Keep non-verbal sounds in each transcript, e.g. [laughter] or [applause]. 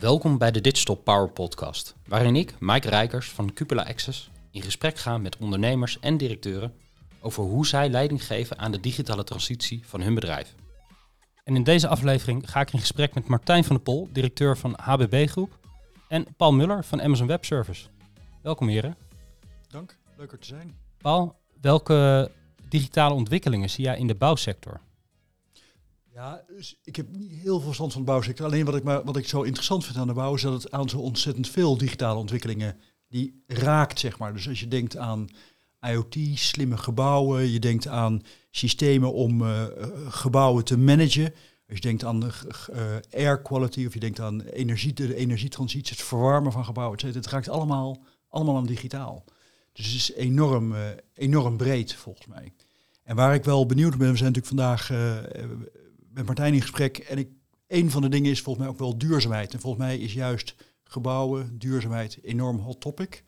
Welkom bij de Digital Power Podcast, waarin ik, Mike Rijkers van Cupola Access, in gesprek ga met ondernemers en directeuren over hoe zij leiding geven aan de digitale transitie van hun bedrijf. En in deze aflevering ga ik in gesprek met Martijn van der Pol, directeur van HBB Groep, en Paul Muller van Amazon Web Service. Welkom heren. Dank, leuk er te zijn. Paul, welke digitale ontwikkelingen zie jij in de bouwsector? Ja, dus ik heb niet heel veel verstand van de bouwsector. Alleen wat ik, maar, wat ik zo interessant vind aan de bouw is dat het aan zo ontzettend veel digitale ontwikkelingen die raakt, zeg maar. Dus als je denkt aan IoT, slimme gebouwen, je denkt aan systemen om uh, gebouwen te managen. Als je denkt aan uh, air quality of je denkt aan energie, de energietransitie, het verwarmen van gebouwen, etc. Het raakt allemaal, allemaal aan digitaal. Dus het is enorm, enorm breed volgens mij. En waar ik wel benieuwd ben, we zijn natuurlijk vandaag met Martijn in gesprek. En ik, een van de dingen is volgens mij ook wel duurzaamheid. En volgens mij is juist gebouwen, duurzaamheid, enorm hot topic.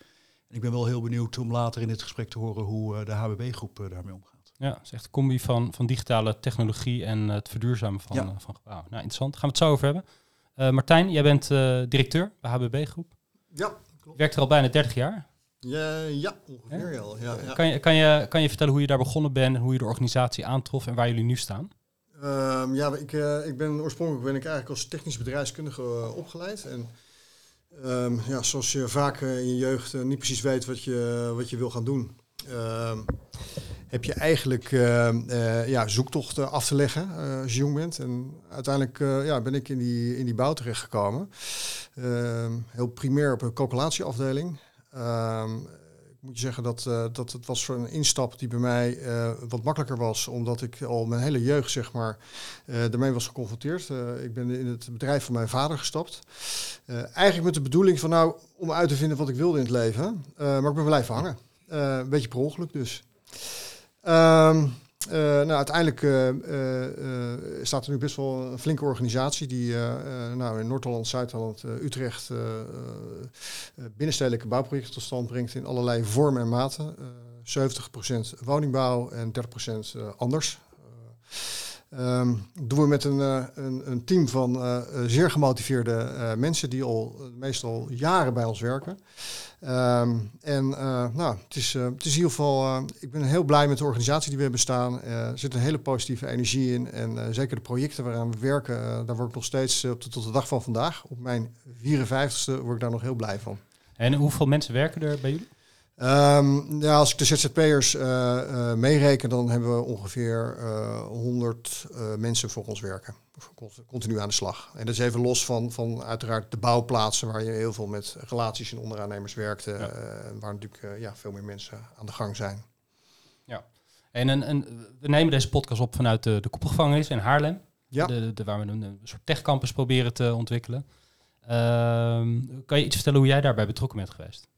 En ik ben wel heel benieuwd om later in dit gesprek te horen hoe de HBB-groep daarmee omgaat. Ja, het is echt een combi van, van digitale technologie en het verduurzamen van, ja. van gebouwen. Nou, interessant. Gaan we het zo over hebben. Uh, Martijn, jij bent uh, directeur bij HBB Groep. Ja, klopt. Je werkt er al bijna 30 jaar. Ja, ja ongeveer wel. Ja, ja. Kan, je, kan, je, kan je vertellen hoe je daar begonnen bent, hoe je de organisatie aantrof en waar jullie nu staan? Um, ja, ik, uh, ik ben oorspronkelijk ben ik eigenlijk als technisch bedrijfskundige opgeleid. En um, ja, zoals je vaak in je jeugd niet precies weet wat je, wat je wil gaan doen. Um, heb je eigenlijk ja, zoektochten af te leggen als je jong bent. En uiteindelijk ja, ben ik in die, in die bouw terechtgekomen. Ehm, heel primair op een calculatieafdeling. Moet je zeggen dat, dat het was voor een instap die bij mij wat makkelijker was. Omdat ik al mijn hele jeugd zeg maar, daarmee was geconfronteerd. ik ben in het bedrijf van mijn vader gestapt. eigenlijk met de bedoeling van nou, om uit te vinden wat ik wilde in het leven. maar ik ben blijven hangen. een beetje per ongeluk dus. Um, uh, nou, uiteindelijk uh, uh, staat er nu best wel een flinke organisatie die nou, in Noord-Holland, Zuid-Holland, Utrecht binnenstedelijke bouwprojecten tot stand brengt in allerlei vormen en maten. 70% woningbouw en 30% anders. Um, doen we met een, een, een team van zeer gemotiveerde mensen die al meestal jaren bij ons werken. Um, en nou, het is, het is in ieder geval, ik ben heel blij met de organisatie die we hebben staan. er zit een hele positieve energie in. En zeker de projecten waaraan we werken, daar word ik nog steeds tot de dag van vandaag. Op mijn 54ste word ik daar nog heel blij van. En hoeveel mensen werken er bij jullie? Um, ja, als ik de ZZP'ers uh, uh, meereken, dan hebben we ongeveer uh, 100 mensen voor ons werken. Continu aan de slag. En dat is even los van, van uiteraard de bouwplaatsen waar je heel veel met relaties en onderaannemers werkte. Ja. waar natuurlijk ja, veel meer mensen aan de gang zijn. Ja, en, en, en we nemen deze podcast op vanuit de, de koepelgevangenis in Haarlem. Ja. De, de, waar we een, een soort techcampus proberen te ontwikkelen. Ehm, kan je iets vertellen hoe jij daarbij betrokken bent geweest?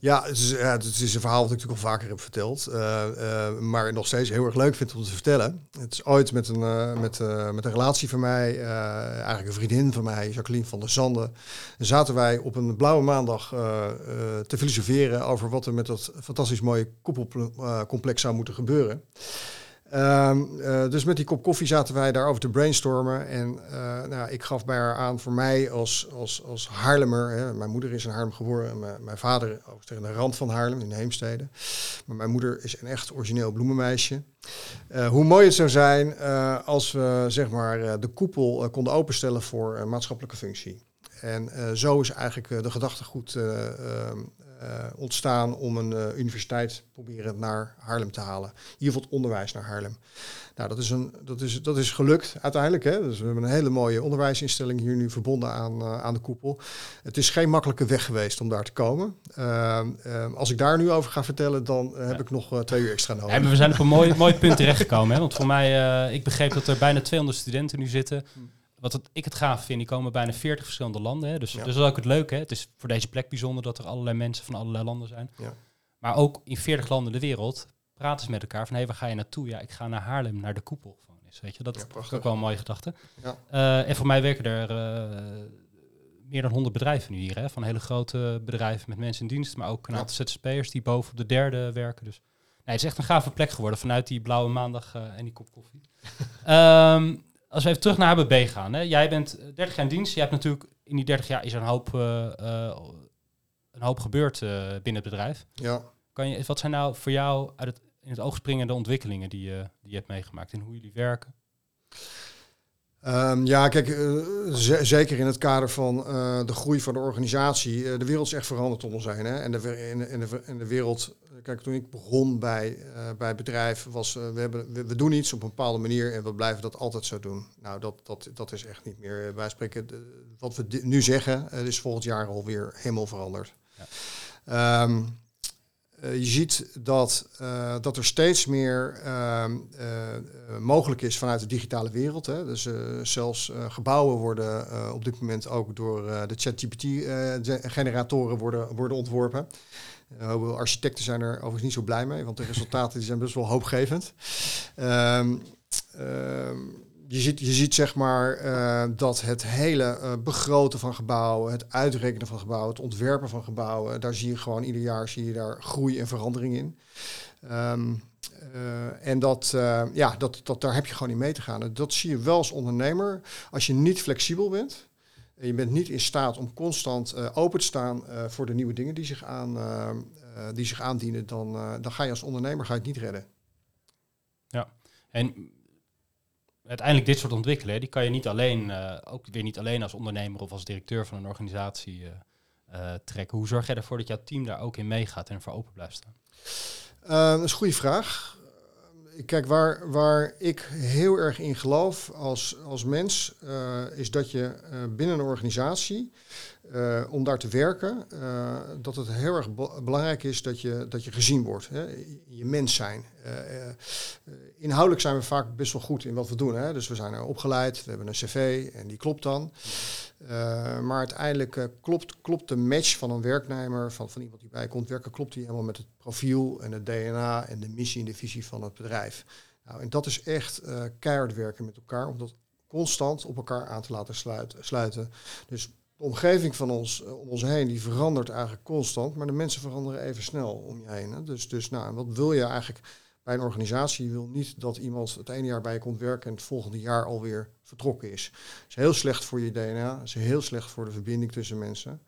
Ja het, is, ja, het is een verhaal wat ik natuurlijk al vaker heb verteld. Uh, uh, maar nog steeds heel erg leuk vind om te vertellen. Het is ooit met een, uh, met, met een relatie van mij, eigenlijk een vriendin van mij, Jacqueline van der Zanden. zaten wij op een blauwe maandag te filosoferen over wat er met dat fantastisch mooie koepelcomplex zou moeten gebeuren. Um, uh, dus met die kop koffie zaten wij daarover te brainstormen. En uh, nou, ik gaf bij haar aan, voor mij als, als, als Haarlemmer... Hè, mijn moeder is in Haarlem geboren en mijn, vader tegen de rand van Haarlem in Heemstede. Maar mijn moeder is een echt origineel bloemenmeisje. Uh, hoe mooi het zou zijn als we zeg maar, de koepel konden openstellen voor maatschappelijke functie. En zo is eigenlijk de gedachtegoed ehm, ontstaan om een uh, universiteit proberen naar Haarlem te halen. In ieder geval het onderwijs naar Haarlem. Nou, dat is, een, dat is, dat is gelukt uiteindelijk. Hè? Dus we hebben een hele mooie onderwijsinstelling hier nu verbonden aan, uh, aan de koepel. Het is geen makkelijke weg geweest om daar te komen. als ik daar nu over ga vertellen, dan heb ja. ik nog twee uur extra nodig. Ja, we zijn op een mooi, mooi punt terechtgekomen. Hè? Want voor mij, ik begreep dat er bijna 200 studenten nu zitten. Wat het, ik het gaaf vind, die komen bijna 40 verschillende landen. Hè. Dus, ja. dus dat is ook het leuke. Hè. Het is voor deze plek bijzonder dat er allerlei mensen van allerlei landen zijn. Ja. Maar ook in 40 landen de wereld praten ze met elkaar van hé, waar ga je naartoe? Ja, ik ga naar Haarlem, naar de koepel. Weet je, dat ja, is ook wel een mooie gedachte. Ja. Uh, en voor mij werken er uh, meer dan 100 bedrijven nu hier. Hè, van hele grote bedrijven met mensen in dienst, maar ook een aantal ZZP'ers die boven op de derde werken. Dus nee, het is echt een gave plek geworden vanuit die blauwe maandag uh, en die kop koffie. um, [laughs] als we even terug naar HBB gaan. Hè. Jij bent 30 jaar in dienst. Je hebt natuurlijk in die 30 jaar is er een hoop, uh, een hoop gebeurd binnen het bedrijf. Ja. Kan je, wat zijn nou voor jou uit het, in het oog springende ontwikkelingen die, die je hebt meegemaakt en hoe jullie werken? Um, ja, kijk, uh, zeker in het kader van uh, de groei van de organisatie. Uh, de wereld is echt veranderd om ons heen. Hè? En, de, in, de, in, de, wereld, kijk, toen ik begon bij, bij het bedrijf, was we, hebben, we, we, doen iets op een bepaalde manier en we blijven dat altijd zo doen. Nou, dat, dat, dat is echt niet meer. Wij spreken, de, wat we nu zeggen, is volgend jaar alweer helemaal veranderd. Ja. Um, uh, je ziet dat, uh, dat er steeds meer uh, mogelijk is vanuit de digitale wereld. Hè. Dus zelfs gebouwen worden op dit moment ook door de ChatGPT-generatoren worden, worden ontworpen. Architecten zijn er overigens niet zo blij mee, want de resultaten die zijn best wel hoopgevend. Um, je ziet, je ziet zeg maar uh, dat het hele uh, begroten van gebouwen, het uitrekenen van gebouwen, het ontwerpen van gebouwen, daar zie je gewoon ieder jaar zie je daar groei en verandering in. Um, uh, en dat, ja, dat, dat, daar heb je gewoon niet mee te gaan. Dat zie je wel als ondernemer. Als je niet flexibel bent, en je bent niet in staat om constant open te staan voor de nieuwe dingen die zich, aan, die zich aandienen, dan, dan ga je als ondernemer ga je het niet redden. Ja, en uiteindelijk dit soort ontwikkelen, die kan je niet alleen, uh, ook weer niet alleen als ondernemer of als directeur van een organisatie uh, uh, trekken. Hoe zorg jij ervoor dat jouw team daar ook in meegaat en voor open blijft staan? dat is een goede vraag. Kijk, waar, waar ik heel erg in geloof als, als mens, is dat je binnen een organisatie uh, om daar te werken, uh, dat het heel erg belangrijk is dat je, dat je gezien wordt. Hè? Je mens zijn. Uh, inhoudelijk zijn we vaak best wel goed in wat we doen. Hè? Dus we zijn er opgeleid, we hebben een cv en die klopt dan. maar uiteindelijk klopt, klopt de match van een werknemer, van, van iemand die bij komt werken, klopt die helemaal met het profiel en het DNA en de missie en de visie van het bedrijf. Nou, en dat is echt keihard werken met elkaar, om dat constant op elkaar aan te laten sluiten. Dus de omgeving van ons, eh, om ons heen, die verandert eigenlijk constant, maar de mensen veranderen even snel om je heen. Hè. Dus, dus nou, wat wil je eigenlijk bij een organisatie? Je wil niet dat iemand het ene jaar bij je komt werken en het volgende jaar alweer vertrokken is. Dat is heel slecht voor je DNA, dat is heel slecht voor de verbinding tussen mensen.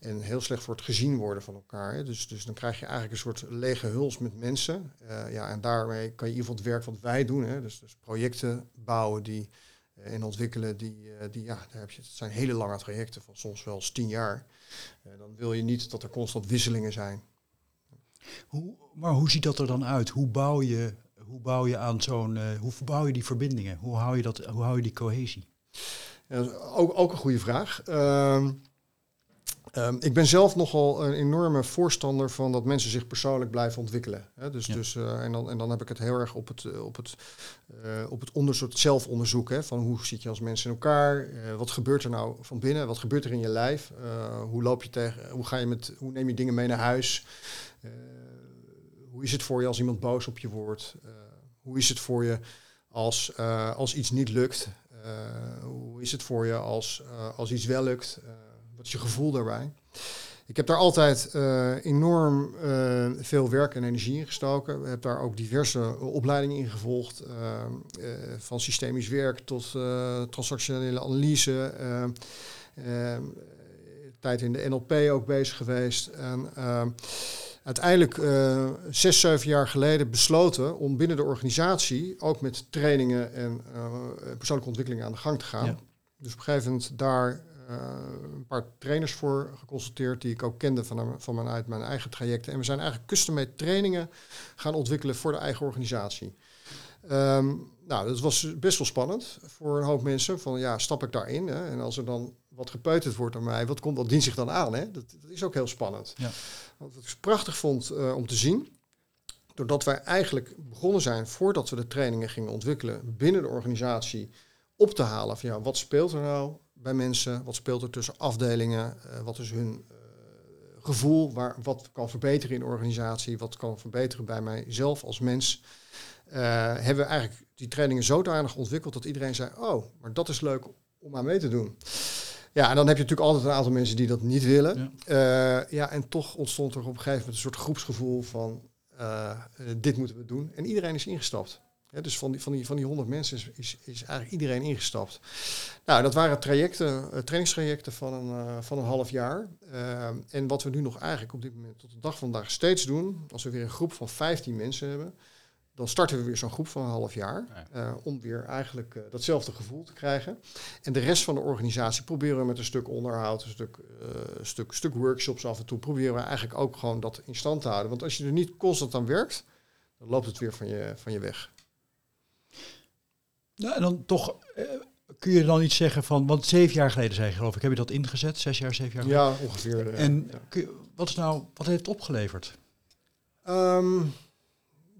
En heel slecht voor het gezien worden van elkaar. Hè. Dus, dus dan krijg je eigenlijk een soort lege huls met mensen. Uh, ja, en daarmee kan je in ieder geval het werk wat wij doen, hè, dus, dus projecten bouwen die eh, en ontwikkelen, die, eh, die, ja, daar heb je, het zijn hele lange trajecten van soms wel eens tien jaar. Eh, dan wil je niet dat er constant wisselingen zijn. Hoe, maar hoe ziet dat er dan uit? Hoe bouw je, hoe bouw je aan zo'n, uh, hoe bouw je die verbindingen? Hoe hou je, dat, hoe hou je die cohesie? Ja, ook, ook een goede vraag. Uh, Um, ik ben zelf nogal een enorme voorstander van dat mensen zich persoonlijk blijven ontwikkelen. Hè? Dus, ja. dus, uh, en, dan, en dan heb ik het heel erg op het, uh, op het, uh, op het onderzoek, zelfonderzoek. Hè? Van hoe zit je als mensen in elkaar? wat gebeurt er nou van binnen? Wat gebeurt er in je lijf? hoe loop je tegen? Hoe ga je met? Hoe neem je dingen mee naar huis? hoe is het voor je als iemand boos op je wordt? hoe is het voor je als, als iets niet lukt? hoe is het voor je als, als iets wel lukt? Wat is je gevoel daarbij? Ik heb daar altijd uh, enorm uh, veel werk en energie in gestoken. Ik heb daar ook diverse opleidingen in gevolgd. Uh, van systemisch werk tot transactionele analyse. tijd in de NLP ook bezig geweest. En uiteindelijk zes, zeven jaar geleden besloten om binnen de organisatie ook met trainingen en persoonlijke ontwikkelingen aan de gang te gaan. Ja. Dus op een gegeven moment daar een paar trainers voor geconsulteerd die ik ook kende van, van mijn, uit mijn eigen trajecten. En we zijn eigenlijk custom-made trainingen gaan ontwikkelen voor de eigen organisatie. Um, nou, dat was best wel spannend voor een hoop mensen. Van ja, stap ik daarin? Hè? En als er dan wat gepeuterd wordt aan mij, wat, komt, wat dient zich dan aan? Hè? Dat, dat is ook heel spannend. Ja. Wat ik prachtig vond uh, om te zien, doordat wij eigenlijk begonnen zijn voordat we de trainingen gingen ontwikkelen binnen de organisatie, op te halen van ja, wat speelt er nou? Bij mensen? Wat speelt er tussen afdelingen? Uh, wat is hun uh, gevoel? Waar, wat kan verbeteren in de organisatie? Wat kan verbeteren bij mijzelf als mens? Uh, hebben we eigenlijk die trainingen zodanig ontwikkeld dat iedereen zei: Oh, maar dat is leuk om aan mee te doen. Ja, en dan heb je natuurlijk altijd een aantal mensen die dat niet willen. Ja, ja en toch ontstond er op een gegeven moment een soort groepsgevoel van: dit moeten we doen. En iedereen is ingestapt. Dus van die, van, die, van die 100 mensen is, is, is eigenlijk iedereen ingestapt. Nou, dat waren trajecten, uh, trainingstrajecten van een, uh, van een half jaar. Uh, en wat we nu nog eigenlijk op dit moment tot de dag van vandaag steeds doen, als we weer een groep van 15 mensen hebben, dan starten we weer zo'n groep van een half jaar. Ja. om weer eigenlijk datzelfde gevoel te krijgen. En de rest van de organisatie proberen we met een stuk onderhoud, een stuk, stuk, stuk workshops af en toe, proberen we eigenlijk ook gewoon dat in stand te houden. Want als je er niet constant aan werkt, dan loopt het weer van je, van je weg. Nou, en dan toch eh, kun je dan iets zeggen van, want zeven jaar geleden zei je geloof ik, heb je dat ingezet? Zes jaar, zeven jaar geleden? Ja, ongeveer. En ja. Je, wat is nou, wat heeft het opgeleverd? Um,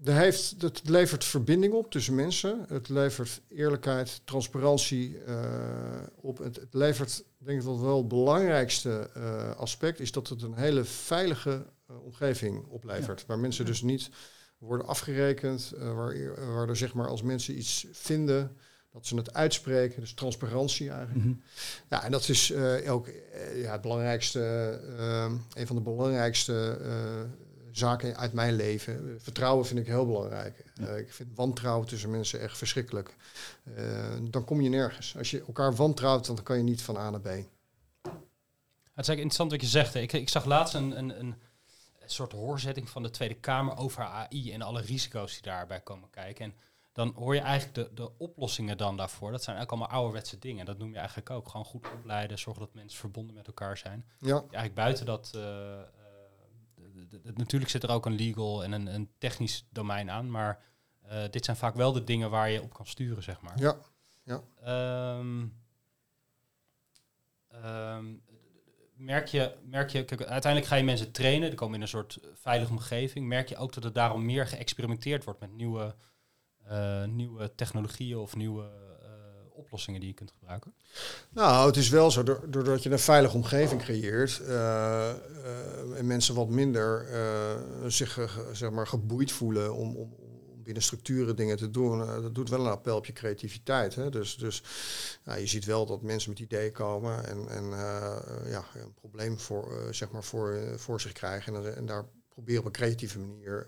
er heeft, het levert verbinding op tussen mensen. Het levert eerlijkheid, transparantie uh, op. Het, het, levert, denk ik wel, wel het belangrijkste uh, aspect is dat het een hele veilige uh, omgeving oplevert. Ja. Waar mensen dus niet worden afgerekend, uh, waar, waar er zeg maar als mensen iets vinden, dat ze het uitspreken, dus transparantie eigenlijk. Mm -hmm. Ja, en dat is uh, ook uh, ja, het belangrijkste, een van de belangrijkste zaken uit mijn leven. Vertrouwen vind ik heel belangrijk. Ja. ik vind wantrouwen tussen mensen echt verschrikkelijk. dan kom je nergens. Als je elkaar wantrouwt, dan kan je niet van A naar B. Het is eigenlijk interessant wat je zegt. Ik, ik zag laatst een, een, een soort hoorzetting van de Tweede Kamer over AI en alle risico's die daarbij komen kijken. En dan hoor je eigenlijk de, de oplossingen dan daarvoor. Dat zijn eigenlijk allemaal ouderwetse dingen. Dat noem je eigenlijk ook. Gewoon goed opleiden, zorgen dat mensen verbonden met elkaar zijn. Ja. Eigenlijk buiten dat... Uh, natuurlijk zit er ook een legal en een, een technisch domein aan, maar uh, dit zijn vaak wel de dingen waar je op kan sturen, zeg maar. Ja. ja. Um, um, merk je, merk je uiteindelijk ga je mensen trainen, die komen in een soort veilige omgeving. Merk je ook dat er daarom meer geëxperimenteerd wordt met nieuwe, uh, nieuwe technologieën of nieuwe uh, oplossingen die je kunt gebruiken? Nou, het is wel zo, doordat je een veilige omgeving creëert uh, en mensen wat minder zich zeg maar, geboeid voelen om, om binnen structuren dingen te doen, uh, dat doet wel een appel op je creativiteit. Hè? Dus, dus je ziet wel dat mensen met ideeën komen en, en uh, ja, een probleem voor, uh, zeg maar voor, voor zich krijgen. En, en, daar proberen op een creatieve manier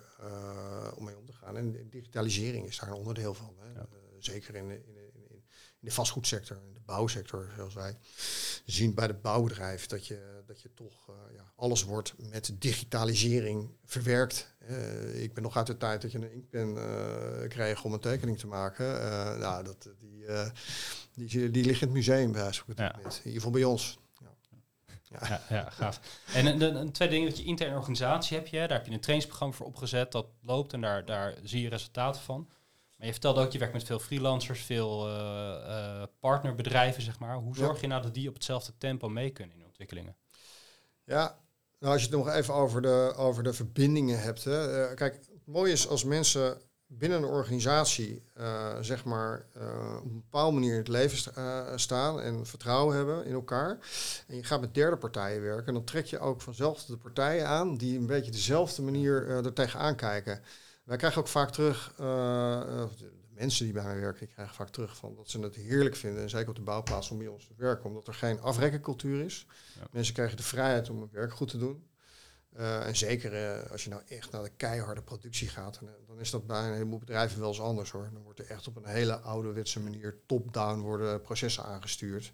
om mee om te gaan. En digitalisering is daar een onderdeel van. Hè? Ja. zeker in, in, in, in de vastgoedsector, in de bouwsector, zoals wij zien bij de bouwbedrijf, dat je, dat je toch ja, alles wordt met digitalisering verwerkt. Uh, ik ben nog uit de tijd dat je een inkpen uh, kreeg om een tekening te maken. Uh, nou, dat, die, die, die ligt in het museum bij het ja. In ieder geval bij ons. Ja, ja, ja gaaf. En een, een tweede ding, dat je interne organisatie heb je. Daar heb je een trainingsprogramma voor opgezet. Dat loopt en daar, daar zie je resultaten van. Maar je vertelde ook, je werkt met veel freelancers, veel partnerbedrijven, zeg maar. Hoe zorg je nou dat die op hetzelfde tempo mee kunnen in ontwikkelingen? Ja, nou, als je het nog even over de, over de verbindingen hebt. Hè. Uh, kijk, het mooie is als mensen binnen een organisatie, uh, zeg maar, uh, op een bepaalde manier in het leven sta staan en vertrouwen hebben in elkaar. En je gaat met derde partijen werken, dan trek je ook vanzelf de partijen aan die een beetje dezelfde manier er tegenaan kijken. Wij krijgen ook vaak terug, mensen die bij mij werken, die krijgen vaak terug van dat ze het heerlijk vinden, en zeker op de bouwplaats, om bij ons te werken, omdat er geen afrekkencultuur is. Ja. Mensen krijgen de vrijheid om het werk goed te doen. Uh, en zeker uh, als je nou echt naar de keiharde productie gaat, dan, dan is dat bij een heleboel bedrijven wel eens anders hoor. Dan wordt er echt op een hele ouderwetse manier top-down worden processen aangestuurd.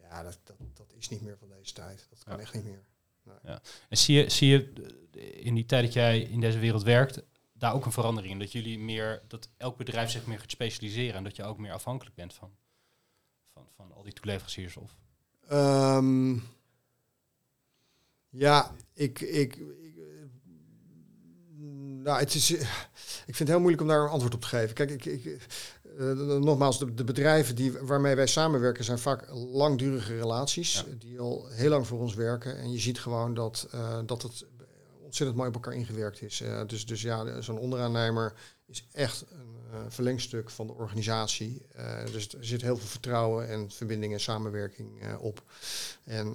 Ja, dat, dat, dat is niet meer van deze tijd. Dat kan ja. echt niet meer. Nee. Ja. En zie je, zie je in die tijd dat jij in deze wereld werkt, daar ook een verandering in? Dat jullie meer, dat elk bedrijf zich meer gaat specialiseren en dat je ook meer afhankelijk bent van, van, van al die toeleveranciers? Of? Um, ja, ik, ik, ik, nou, het is, ik vind het heel moeilijk om daar een antwoord op te geven. Kijk, ik, ik uh, nogmaals, de, de, bedrijven die, waarmee wij samenwerken zijn vaak langdurige relaties ja. die al heel lang voor ons werken. En je ziet gewoon dat, uh, dat het ontzettend mooi op elkaar ingewerkt is. Uh, dus, dus ja, zo'n onderaannemer is echt een uh, verlengstuk van de organisatie. Uh, dus er zit heel veel vertrouwen en verbinding en samenwerking op. En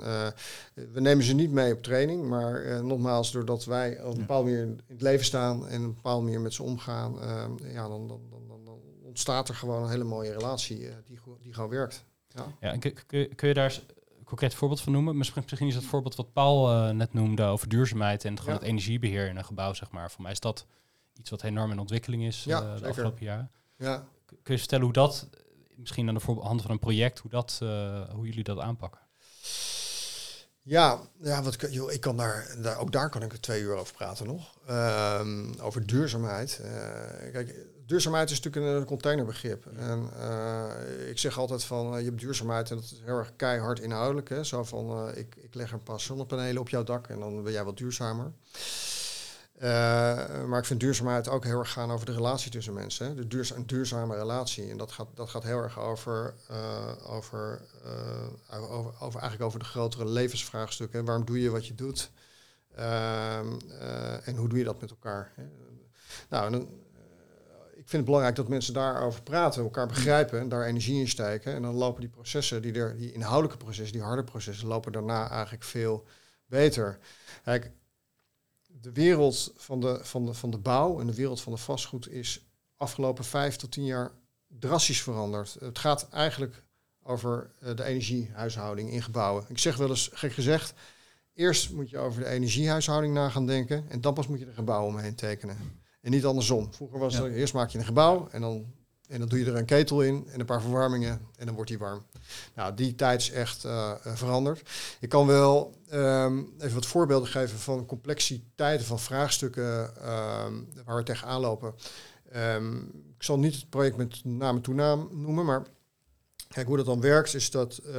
we nemen ze niet mee op training, maar nogmaals, doordat wij op een bepaalde manier in het leven staan en op een bepaalde manier met ze omgaan, ja, dan, dan, dan, dan, ontstaat er gewoon een hele mooie relatie die, die gewoon werkt. Ja, ja en kun, kun, kun je daar concreet voorbeeld van noemen? Misschien, misschien is dat voorbeeld wat Paul uh, net noemde over duurzaamheid en gewoon ja. het energiebeheer in een gebouw, zeg maar. Voor mij is dat iets wat enorm in ontwikkeling is ja, uh, de afgelopen jaren. Ja. Kun je vertellen hoe dat, misschien aan de hand van een project, hoe, dat, hoe jullie dat aanpakken? Ja, ja wat, joh, ik kan daar, daar, ook daar kan ik er twee uur over praten nog. Ehm, over duurzaamheid. Kijk, duurzaamheid is natuurlijk een containerbegrip. En uh, ik zeg altijd van, uh, je hebt duurzaamheid en dat is heel erg keihard inhoudelijk. Hè? Zo van, ik, ik leg een paar zonnepanelen op jouw dak en dan ben jij wat duurzamer. Maar ik vind duurzaamheid ook heel erg gaan over de relatie tussen mensen. Hè? De duurza een duurzame relatie. En dat gaat, dat gaat heel erg over, over, over, over, eigenlijk over de grotere levensvraagstukken. Waarom doe je wat je doet? Ehm, en hoe doe je dat met elkaar? Hè? Nou, dan, ik vind het belangrijk dat mensen daarover praten, elkaar begrijpen en daar energie in steken. En dan lopen die processen, die, er, die inhoudelijke processen, die harde processen, lopen daarna eigenlijk veel beter. Kijk, de wereld van de, van, de, van de bouw en de wereld van de vastgoed is afgelopen vijf tot tien jaar drastisch veranderd. Het gaat eigenlijk over uh, de energiehuishouding in gebouwen. Ik zeg wel eens, gek gezegd, eerst moet je over de energiehuishouding na gaan denken en dan pas moet je de gebouwen omheen tekenen. En niet andersom. Vroeger was ja. er, eerst maak je een gebouw en dan en dan doe je er een ketel in en een paar verwarmingen en dan wordt die warm. Nou, die tijd is echt uh, veranderd. Ik kan wel um, even wat voorbeelden geven van complexiteiten van vraagstukken um, waar we tegenaan lopen. Um, ik zal niet het project met naam en toenaam noemen, maar kijk hoe dat dan werkt is dat uh,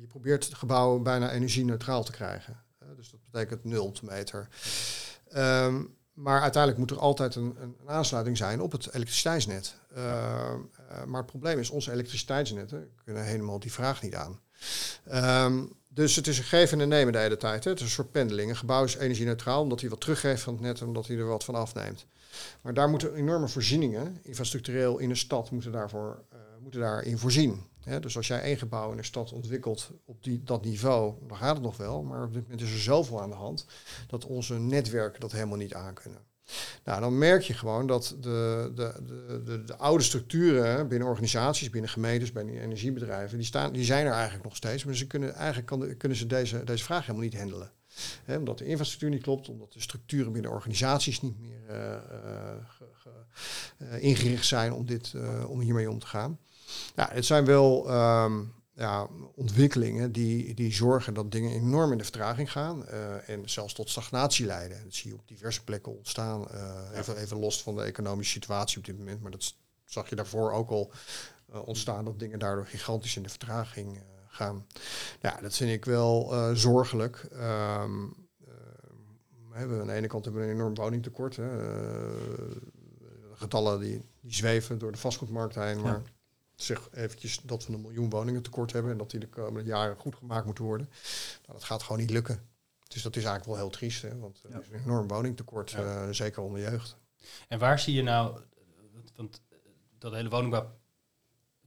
je probeert gebouwen bijna energie-neutraal te krijgen. Uh, dus dat betekent nul meter. Maar uiteindelijk moet er altijd een, een, aansluiting zijn op het elektriciteitsnet. Uh, uh, maar het probleem is, onze elektriciteitsnetten kunnen helemaal die vraag niet aan. Um, dus het is een geven en nemen de hele tijd. Hè. Het is een soort pendeling. Een gebouw is energie-neutraal omdat hij wat teruggeeft van het net en omdat hij er wat van afneemt. Maar daar moeten enorme voorzieningen, infrastructureel in een stad, moeten, daarvoor, uh, moeten daarin voorzien. Dus als jij één gebouw in een stad ontwikkelt op die, dat niveau, dan gaat het nog wel. Maar op dit moment is er zoveel aan de hand dat onze netwerken dat helemaal niet aankunnen. Nou, dan merk je gewoon dat de, de, de, de, de oude structuren binnen organisaties, binnen gemeentes, binnen energiebedrijven, die, staan, die zijn er eigenlijk nog steeds. Maar ze kunnen, eigenlijk kan, kunnen ze deze, deze vraag helemaal niet handelen. Omdat de infrastructuur niet klopt, omdat de structuren binnen organisaties niet meer ge, ge, uh, ingericht zijn om, dit, om hiermee om te gaan. Ja, het zijn wel um, ja, ontwikkelingen die, die zorgen dat dingen enorm in de vertraging gaan uh, en zelfs tot stagnatie leiden. Dat zie je op diverse plekken ontstaan. Uh, ja. even, even los van de economische situatie op dit moment, maar dat zag je daarvoor ook al uh, ontstaan dat dingen daardoor gigantisch in de vertraging gaan. Ja, dat vind ik wel zorgelijk. Um, we hebben aan de ene kant hebben we een enorm woningtekort. Hè. getallen die, die zweven door de vastgoedmarkt heen, maar ja zeg eventjes dat we een miljoen woningen tekort hebben en dat die de komende jaren goed gemaakt moeten worden. Nou, dat gaat gewoon niet lukken. Dus dat is eigenlijk wel heel triest, hè, want er is een enorm woningtekort, ja. uh, zeker onder jeugd. En waar zie je nou, want dat hele woningbouw,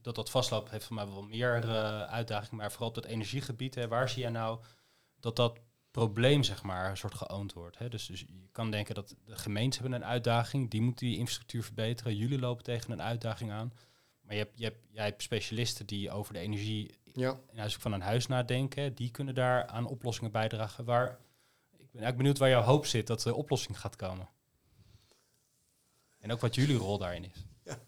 dat dat vastloopt, heeft voor mij wel meer uh, uitdagingen, maar vooral op dat energiegebied, hè, waar zie je nou dat dat probleem, zeg maar, een soort geoond wordt. Hè? Dus, dus je kan denken dat de gemeenten hebben een uitdaging, die moeten die infrastructuur verbeteren. Jullie lopen tegen een uitdaging aan. Maar je hebt, je hebt, jij hebt specialisten die over de energie ja. in huis van een huis nadenken. Die kunnen daar aan oplossingen bijdragen. Waar, ik ben eigenlijk benieuwd waar jouw hoop zit dat de oplossing gaat komen. En ook wat jullie rol daarin is. Ja.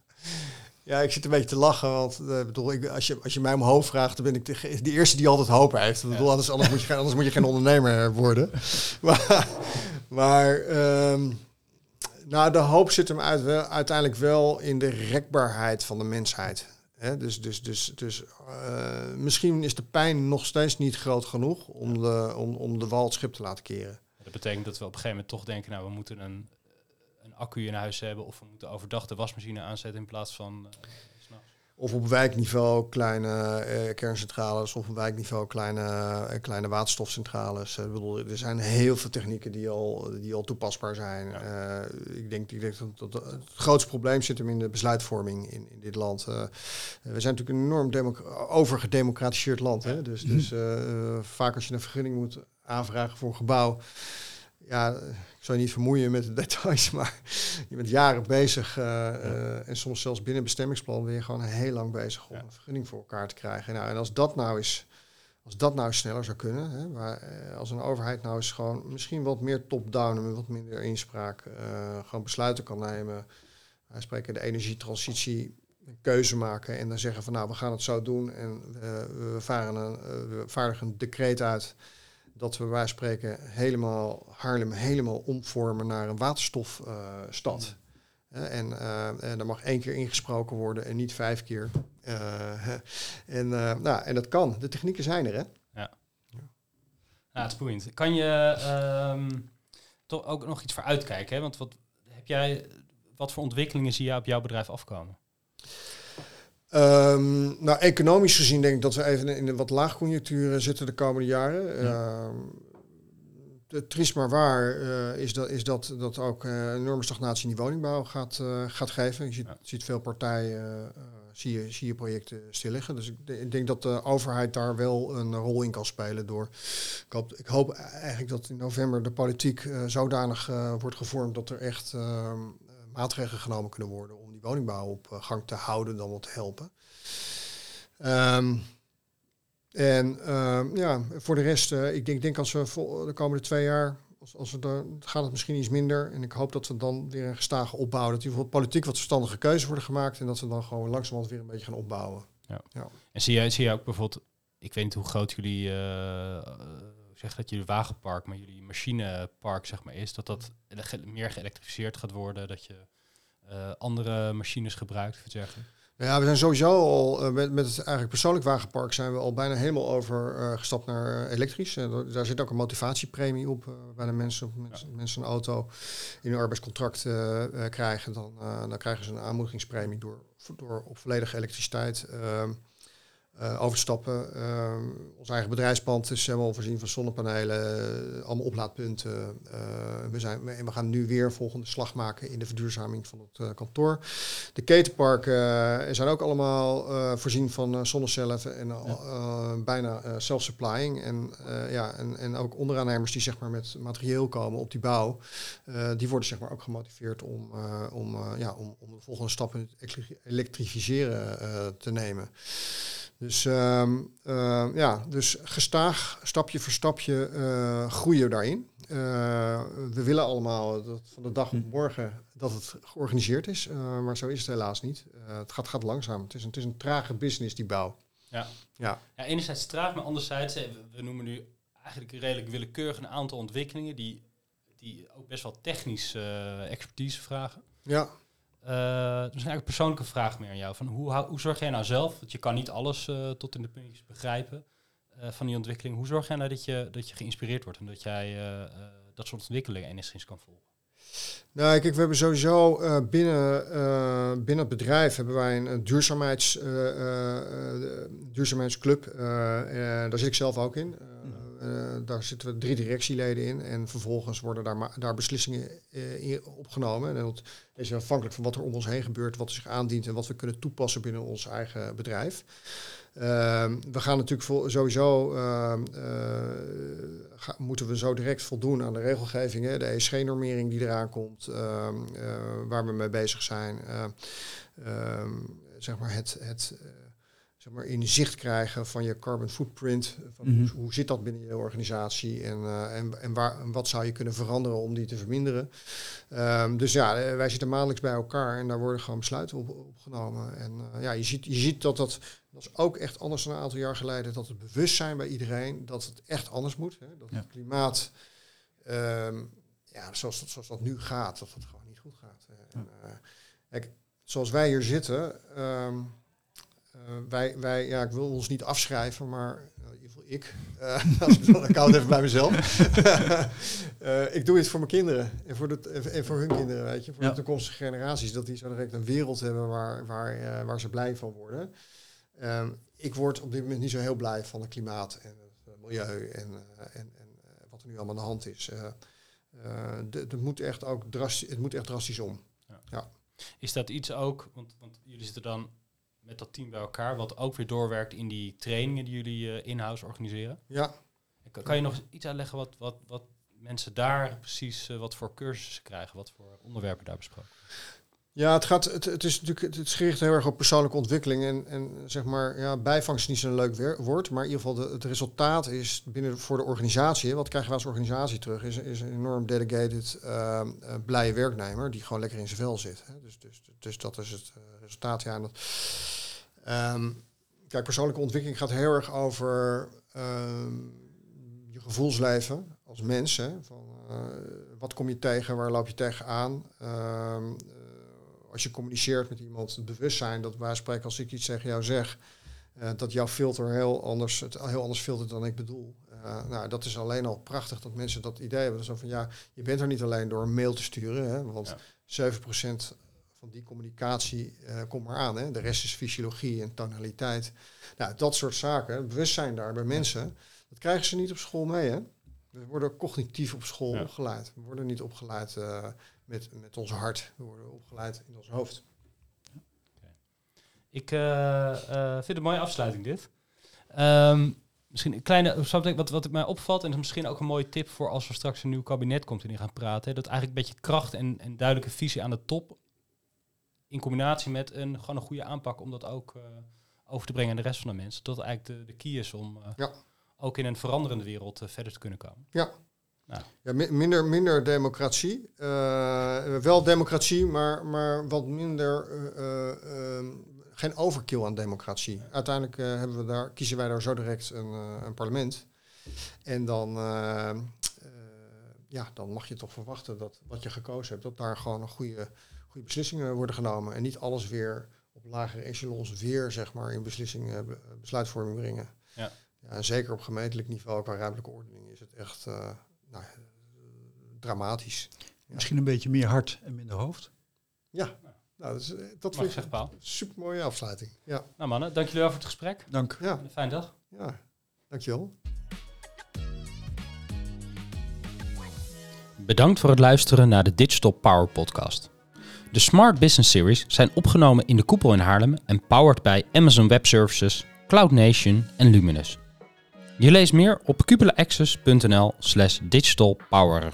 Ja, ik zit een beetje te lachen, want uh, bedoel, ik, als, je, als je mij om hoop vraagt, dan ben ik de, de eerste die altijd hoop heeft. Ja. Bedoel, anders, anders, moet je, anders moet je geen ondernemer worden. [laughs] maar maar um, nou, de hoop zit hem uit, uiteindelijk wel in de rekbaarheid van de mensheid. He, dus dus, dus, dus uh, misschien is de pijn nog steeds niet groot genoeg om de, om, om de wal het schip te laten keren. Dat betekent dat we op een gegeven moment toch denken, nou we moeten een, een accu in huis hebben of we moeten overdag de wasmachine aanzetten in plaats van uh, of op wijkniveau kleine uh, kerncentrales, of op wijkniveau kleine, uh, kleine waterstofcentrales. Uh, bedoel, er zijn heel veel technieken die al, die al toepasbaar zijn. Ja. ik denk, ik denk dat, dat, het grootste probleem zit hem in de besluitvorming in, in dit land. we zijn natuurlijk een enorm overgedemocratiseerd land. Hè? Dus, dus vaak als je een vergunning moet aanvragen voor een gebouw ja, ik zou je niet vermoeien met de details, [laughs] maar je bent jaren bezig uh, uh, en soms zelfs binnen bestemmingsplan ben je gewoon heel lang bezig om ja. een vergunning voor elkaar te krijgen. Nou, en als dat nou is, als dat nou sneller zou kunnen, hè, waar, uh, als een overheid nou eens gewoon misschien wat meer top-down en wat minder inspraak gewoon besluiten kan nemen wij spreken de energietransitie een keuze maken en dan zeggen van nou we gaan het zo doen en we, varen een, we vaardigen een decreet uit dat we wij spreken helemaal Haarlem helemaal omvormen naar een waterstofstad. en, uh, en er mag één keer ingesproken worden en niet vijf keer. [laughs] Uh, en, nou, en dat kan. De technieken zijn er, hè? Ja. Ja, het is boeiend. Kan je um, toch ook nog iets voor uitkijken? Hè? Want wat heb jij, wat voor ontwikkelingen zie jij op jouw bedrijf afkomen? Um, nou, economisch gezien denk ik dat we even in een wat laagconjunctuur zitten de komende jaren. Ja. Um, triest maar waar uh, is, dat, is dat, dat ook uh, enorme stagnatie in die woningbouw gaat, uh, gaat geven. Je ziet, ja. ziet veel partijen, zie, je, zie je projecten stil liggen. Dus ik, ik, denk dat de overheid daar wel een rol in kan spelen door... Ik hoop, ik hoop eigenlijk dat in november de politiek zodanig wordt gevormd dat er echt ehm, maatregelen genomen kunnen worden die woningbouw op gang te houden dan wat te helpen. Um, en um, ja, voor de rest, uh, ik denk, denk als we vol, de komende twee jaar, als, als we dan gaat het misschien iets minder. En ik hoop dat we dan weer een gestage opbouwen. Dat die politiek wat verstandige keuzes worden gemaakt. En dat we dan gewoon langzamerhand weer een beetje gaan opbouwen. Ja. ja. En zie je, zie je ook bijvoorbeeld, ik weet niet hoe groot jullie, uh, zeg dat jullie wagenpark, maar jullie machinepark zeg maar is. Dat dat meer geëlektrificeerd gaat worden. Dat je andere machines gebruikt, dergelijke. Ja, we zijn sowieso al uh, met, met het eigenlijk persoonlijk wagenpark zijn we al bijna helemaal over uh, gestapt naar elektrisch. Uh, daar zit ook een motivatiepremie op bij de mensen. Mensen, ja. mensen een auto in hun arbeidscontract krijgen, dan, dan krijgen ze een aanmoedigingspremie door, door op volledige elektriciteit ehm, uh, overstappen. Uh, ons eigen bedrijfspand is helemaal voorzien van zonnepanelen, allemaal oplaadpunten. we, zijn, en we gaan nu weer volgende slag maken in de verduurzaming van het kantoor. De ketenparken zijn ook allemaal voorzien van zonnecellen en ja. bijna self-supplying. En, ja, en, en ook onderaannemers die zeg maar, met materieel komen op die bouw, die worden zeg maar, ook gemotiveerd om, om, ja, om, om de volgende stap in het elektrificeren te nemen. Dus, um, uh, ja, dus gestaag, stapje voor stapje uh, groeien daarin. Uh, we willen allemaal dat van de dag op hm. morgen dat het georganiseerd is, maar zo is het helaas niet. het gaat, gaat langzaam. Het is, een, het is een trage business, die bouw. Ja. Ja. ja, enerzijds traag, maar anderzijds, we noemen nu eigenlijk redelijk willekeurig een aantal ontwikkelingen die, die ook best wel technisch expertise vragen. Ja. Uh, dus eigenlijk een persoonlijke vraag meer aan jou. Van hoe, hoe zorg jij nou zelf, want je kan niet alles uh, tot in de puntjes begrijpen uh, van die ontwikkeling. Hoe zorg jij nou dat je, dat je geïnspireerd wordt en dat jij dat soort ontwikkelingen enigszins kan volgen? Nou, kijk, we hebben sowieso binnen, binnen het bedrijf hebben wij een duurzaamheids, duurzaamheidsclub. daar zit ik zelf ook in. Uh, daar zitten we drie directieleden in en vervolgens worden daar, daar beslissingen uh, opgenomen. En dat is afhankelijk van wat er om ons heen gebeurt, wat zich aandient en wat we kunnen toepassen binnen ons eigen bedrijf. Uh, we gaan natuurlijk sowieso, ehm, ga, moeten we zo direct voldoen aan de regelgevingen, de ESG-normering die eraan komt, ehm, waar we mee bezig zijn. Ehm, zeg maar het, het zeg maar, in zicht krijgen van je carbon footprint. Van hoe, hoe, zit dat binnen je organisatie en, uh, en, en, waar, en wat zou je kunnen veranderen om die te verminderen. Um, dus ja, eh, wij zitten maandelijks bij elkaar en daar worden gewoon besluiten op, opgenomen. En uh, ja, je ziet, je ziet dat dat, dat is ook echt anders dan een aantal jaar geleden, dat het bewustzijn bij iedereen dat het echt anders moet. Hè, dat ja. het klimaat, um, ja, zoals, dat, zoals dat nu gaat, dat het gewoon niet goed gaat. En, uh, kijk, zoals wij hier zitten, um, uh, wij, wij, ja, ik wil ons niet afschrijven, maar uh, in ieder geval ik, uh, ik hou het even bij mezelf. [laughs] ik doe het voor mijn kinderen en voor, de, en voor hun kinderen, weet je, voor ja. de toekomstige generaties, dat die zo direct een wereld hebben waar, waar, waar ze blij van worden. Ehm, ik word op dit moment niet zo heel blij van het klimaat en het milieu en, en, en wat er nu allemaal aan de hand is. het, moet echt ook drastisch, het moet echt drastisch om. Ja. ja. Is dat iets ook, want, want jullie zitten dan met dat team bij elkaar, wat ook weer doorwerkt in die trainingen die jullie uh, in-house organiseren. Ja. Kan, kan, je nog iets uitleggen wat, wat, wat mensen daar precies, uh, wat voor cursussen krijgen, wat voor onderwerpen daar besproken? Ja, het, gaat, het, het is natuurlijk het gericht heel erg op persoonlijke ontwikkeling. En, en zeg maar, ja, bijvangst is niet zo'n leuk woord. Maar in ieder geval, de, het resultaat is binnen voor de organisatie. Wat krijgen we als organisatie terug? Is, is een enorm dedicated, uh, blije werknemer die gewoon lekker in zijn vel zit. Hè? Dus, dus, dus dat is het resultaat. Ja, dat, um, kijk, persoonlijke ontwikkeling gaat heel erg over um, je gevoelsleven als mens. Van, uh, wat kom je tegen? Waar loop je tegenaan? Um, als je communiceert met iemand, het bewustzijn dat wij spreken als ik iets tegen jou zeg, uh, dat jouw filter heel anders, het heel anders filtert dan ik bedoel. Uh, nou, dat is alleen al prachtig dat mensen dat idee hebben. Zo van ja, je bent er niet alleen door een mail te sturen, hè, want ja. 7% van die communicatie uh, komt maar aan. Hè. De rest is fysiologie en tonaliteit. Nou, dat soort zaken, bewustzijn daar bij mensen, dat krijgen ze niet op school mee. Hè. We worden cognitief op school ja. opgeleid. We worden niet opgeleid met, met ons hart. We worden opgeleid in ons hoofd. Okay. Ik uh, uh, vind het een mooie afsluiting dit. Um, misschien een kleine, wat, wat mij opvalt, en is misschien ook een mooie tip voor als er straks een nieuw kabinet komt en die gaan praten, dat eigenlijk een beetje kracht en, en duidelijke visie aan de top, in combinatie met een, gewoon een goede aanpak om dat ook uh, over te brengen aan de rest van de mensen, dat eigenlijk de, de key is om ja. Ook in een veranderende wereld verder te kunnen komen. Ja, nou. Ja, minder, minder democratie. Uh, wel democratie, maar, maar wat minder. Uh, uh, geen overkill aan democratie. Uiteindelijk hebben we daar, kiezen wij daar zo direct een, een parlement. En dan, ja, dan mag je toch verwachten dat wat je gekozen hebt, dat daar gewoon een goede, goede beslissingen worden genomen. En niet alles weer op lagere echelons weer zeg maar, in beslissingen, besluitvorming brengen. Ja. Ja, en zeker op gemeentelijk niveau qua ruimtelijke ordening is het echt nou, dramatisch. Misschien een beetje meer hart en minder hoofd. Ja, nou, dat, is, dat vind ik een super mooie afsluiting. Ja. Nou mannen, dank jullie wel voor het gesprek. Dank. Ja. Een fijne dag. Ja, dankjewel. Bedankt voor het luisteren naar de Digital Power Podcast. De Smart Business Series zijn opgenomen in de koepel in Haarlem en powered bij Amazon Web Services, Cloud Nation en Luminous. Je leest meer op cupulaaccess.nl slash digitalpower.